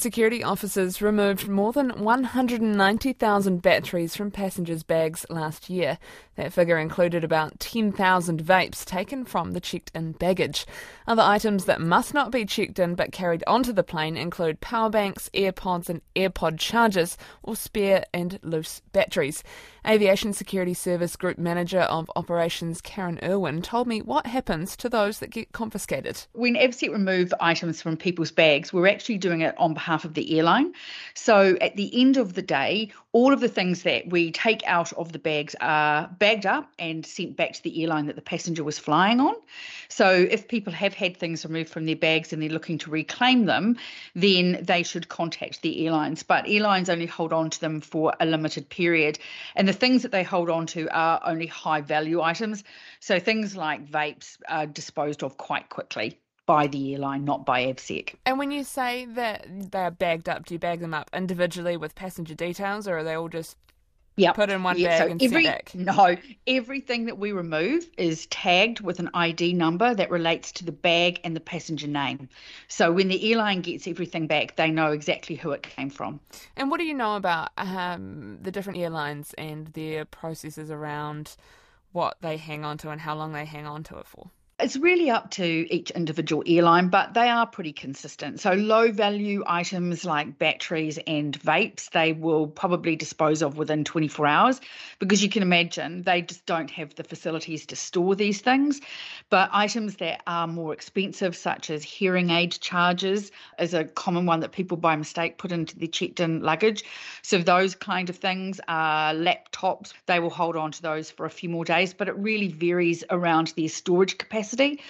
Security officers removed more than 190,000 batteries from passengers' bags last year. That figure included about 10,000 vapes taken from the checked in baggage. Other items that must not be checked in but carried onto the plane include power banks, AirPods, and AirPod chargers, or spare and loose batteries. Aviation Security Service Group Manager of Operations Karen Urwin told me what happens to those that get confiscated. When AVSEC remove items from people's bags, we're actually doing it on behalf of the airline. So at the end of the day, all of the things that we take out of the bags are bagged up and sent back to the airline that the passenger was flying on. So if people have had things removed from their bags and they're looking to reclaim them, then they should contact the airlines. But airlines only hold on to them for a limited period. And the things that they hold on to are only high value items. So things like vapes are disposed of quite quickly by the airline, not by AVSEC. And when you say that they're bagged up, do you bag them up individually with passenger details, or are they all just yep. put in one bag so and every, sent back? No, everything that we remove is tagged with an ID number that relates to the bag and the passenger name. So when the airline gets everything back, they know exactly who it came from. And what do you know about um, the different airlines and their processes around what they hang on to and how long they hang on to it for? It's really up to each individual airline, but they are pretty consistent. So, low value items like batteries and vapes, they will probably dispose of within 24 hours because you can imagine they just don't have the facilities to store these things. But items that are more expensive, such as hearing aid charges, is a common one that people by mistake put into their checked in luggage. So, those kind of things are laptops, they will hold on to those for a few more days, but it really varies around their storage capacity capacity.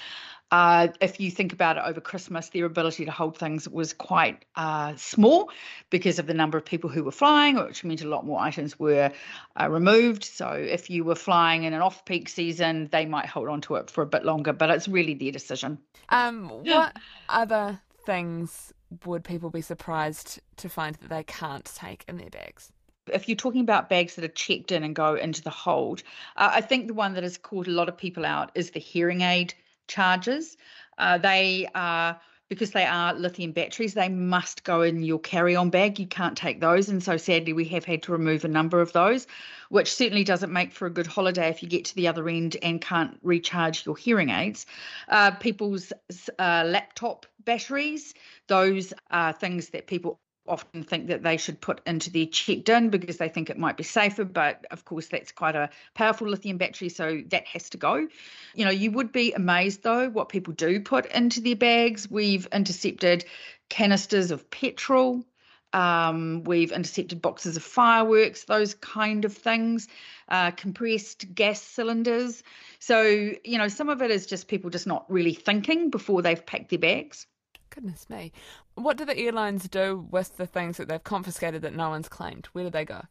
Uh, if you think about it over Christmas, their ability to hold things was quite uh, small because of the number of people who were flying, which meant a lot more items were uh, removed. So if you were flying in an off peak season, they might hold on to it for a bit longer, but it's really their decision. Um, what other things would people be surprised to find that they can't take in their bags? If you're talking about bags that are checked in and go into the hold, uh, I think the one that has caught a lot of people out is the hearing aid charges. Uh, they are because they are lithium batteries, they must go in your carry on bag. You can't take those. And so sadly, we have had to remove a number of those, which certainly doesn't make for a good holiday if you get to the other end and can't recharge your hearing aids. Uh, people's uh, laptop batteries, those are things that people often think that they should put into their checked in because they think it might be safer. But of course, that's quite a powerful lithium battery, so that has to go. You know, you would be amazed though what people do put into their bags. We've intercepted canisters of petrol. Um, we've intercepted boxes of fireworks, those kind of things, uh, compressed gas cylinders. So, you know, some of it is just people just not really thinking before they've packed their bags. Goodness me. What do the airlines do with the things that they've confiscated that no one's claimed? Where do they go?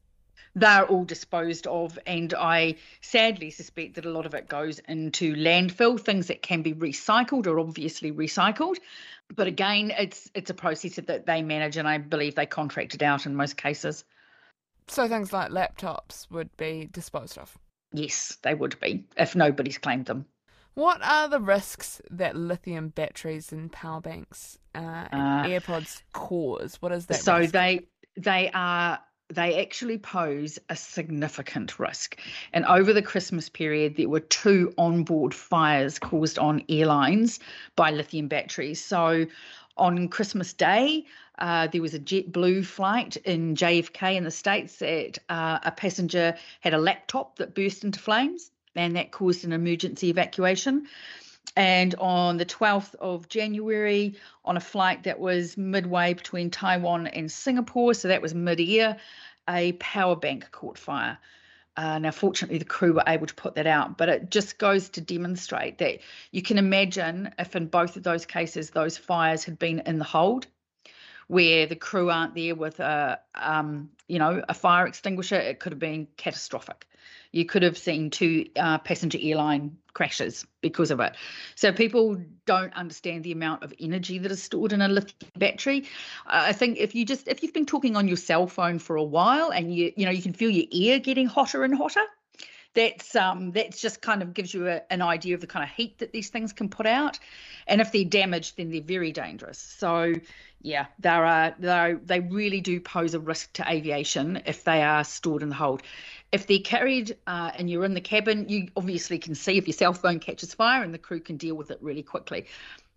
They're all disposed of, and I sadly suspect that a lot of it goes into landfill. Things that can be recycled are obviously recycled, but again, it's it's a process that they manage, and I believe they contract it out in most cases. So things like laptops would be disposed of. Yes, they would be if nobody's claimed them. What are the risks that lithium batteries and power banks uh, and uh, AirPods cause? What is that? So risk? they they are they actually pose a significant risk. And over the Christmas period, there were two onboard fires caused on airlines by lithium batteries. So on Christmas Day, uh, there was a JetBlue flight in JFK in the States that uh, a passenger had a laptop that burst into flames and that caused an emergency evacuation. And on the 12th of January, on a flight that was midway between Taiwan and Singapore, so that was mid air, a power bank caught fire. Uh, now, fortunately, the crew were able to put that out, but it just goes to demonstrate that you can imagine if in both of those cases those fires had been in the hold, where the crew aren't there with a, um, you know, a fire extinguisher, it could have been catastrophic you could have seen two uh, passenger airline crashes because of it. So people don't understand the amount of energy that is stored in a lithium battery. Uh, I think if you just if you've been talking on your cell phone for a while and you you know you can feel your ear getting hotter and hotter, that's um, that's just kind of gives you a, an idea of the kind of heat that these things can put out, and if they're damaged, then they're very dangerous. So yeah, there are they they really do pose a risk to aviation if they are stored in the hold. If they're carried uh, and you're in the cabin, you obviously can see if your cell phone catches fire, and the crew can deal with it really quickly.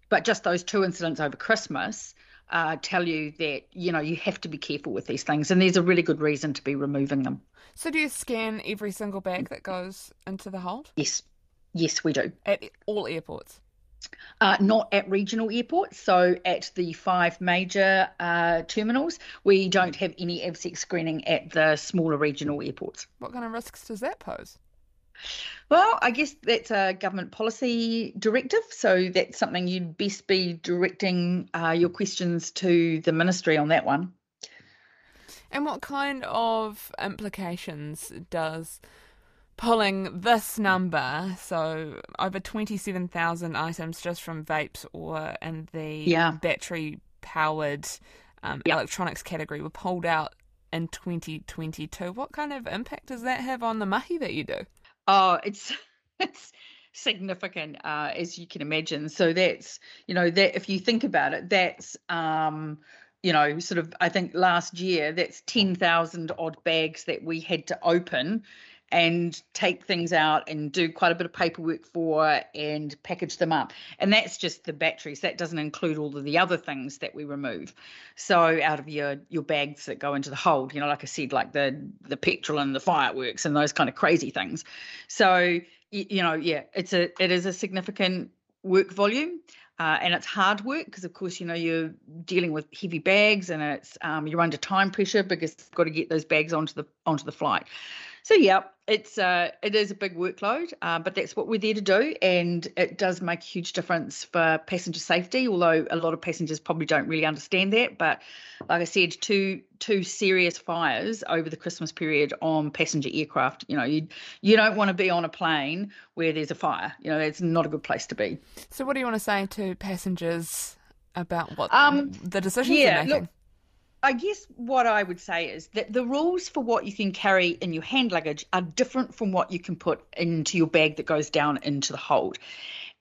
But just those two incidents over Christmas uh, tell you that you know you have to be careful with these things, and there's a really good reason to be removing them. So, do you scan every single bag that goes into the hold? Yes, yes, we do at all airports. Uh, not at regional airports. So at the five major uh, terminals, we don't have any AVSEC screening at the smaller regional airports. What kind of risks does that pose? Well, I guess that's a government policy directive, so that's something you'd best be directing uh, your questions to the ministry on that one. And what kind of implications does pulling this number, so over 27,000 items just from vapes or in the yeah. battery powered um, yep. electronics category were pulled out in 2022, what kind of impact does that have on the mahi that you do? Oh, it's it's significant, uh, as you can imagine. So that's you know that if you think about it, that's um, you know sort of I think last year that's ten thousand odd bags that we had to open and take things out and do quite a bit of paperwork for and package them up. And that's just the batteries. That doesn't include all of the other things that we remove. So out of your your bags that go into the hold, you know, like I said, like the the petrol and the fireworks and those kind of crazy things. So you know, yeah, it's a it is a significant work volume. Uh, and it's hard work because, of course, you know you're dealing with heavy bags, and it's um, you're under time pressure because you've got to get those bags onto the onto the flight. So yeah, it's uh, it is a big workload, uh, but that's what we're there to do, and it does make a huge difference for passenger safety. Although a lot of passengers probably don't really understand that, but like I said, two two serious fires over the Christmas period on passenger aircraft. You know, you you don't want to be on a plane where there's a fire. You know, it's not a good place to be. So, what do you want to say to passengers about what um, the decisions yeah, they're making? Look, I guess what I would say is that the rules for what you can carry in your hand luggage are different from what you can put into your bag that goes down into the hold.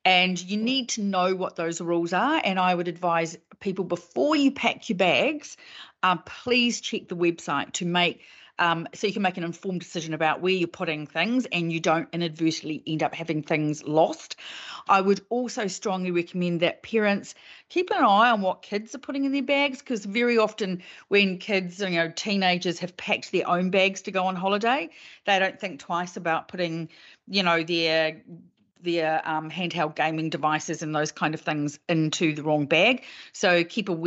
And you need to know what those rules are. And I would advise people before you pack your bags, uh, please check the website to make um, so you can make an informed decision about where you're putting things and you don't inadvertently end up having things lost. I would also strongly recommend that parents keep an eye on what kids are putting in their bags because very often when kids, you know, teenagers have packed their own bags to go on holiday, they don't think twice about putting, you know, their their um, handheld gaming devices and those kind of things into the wrong bag. So keep a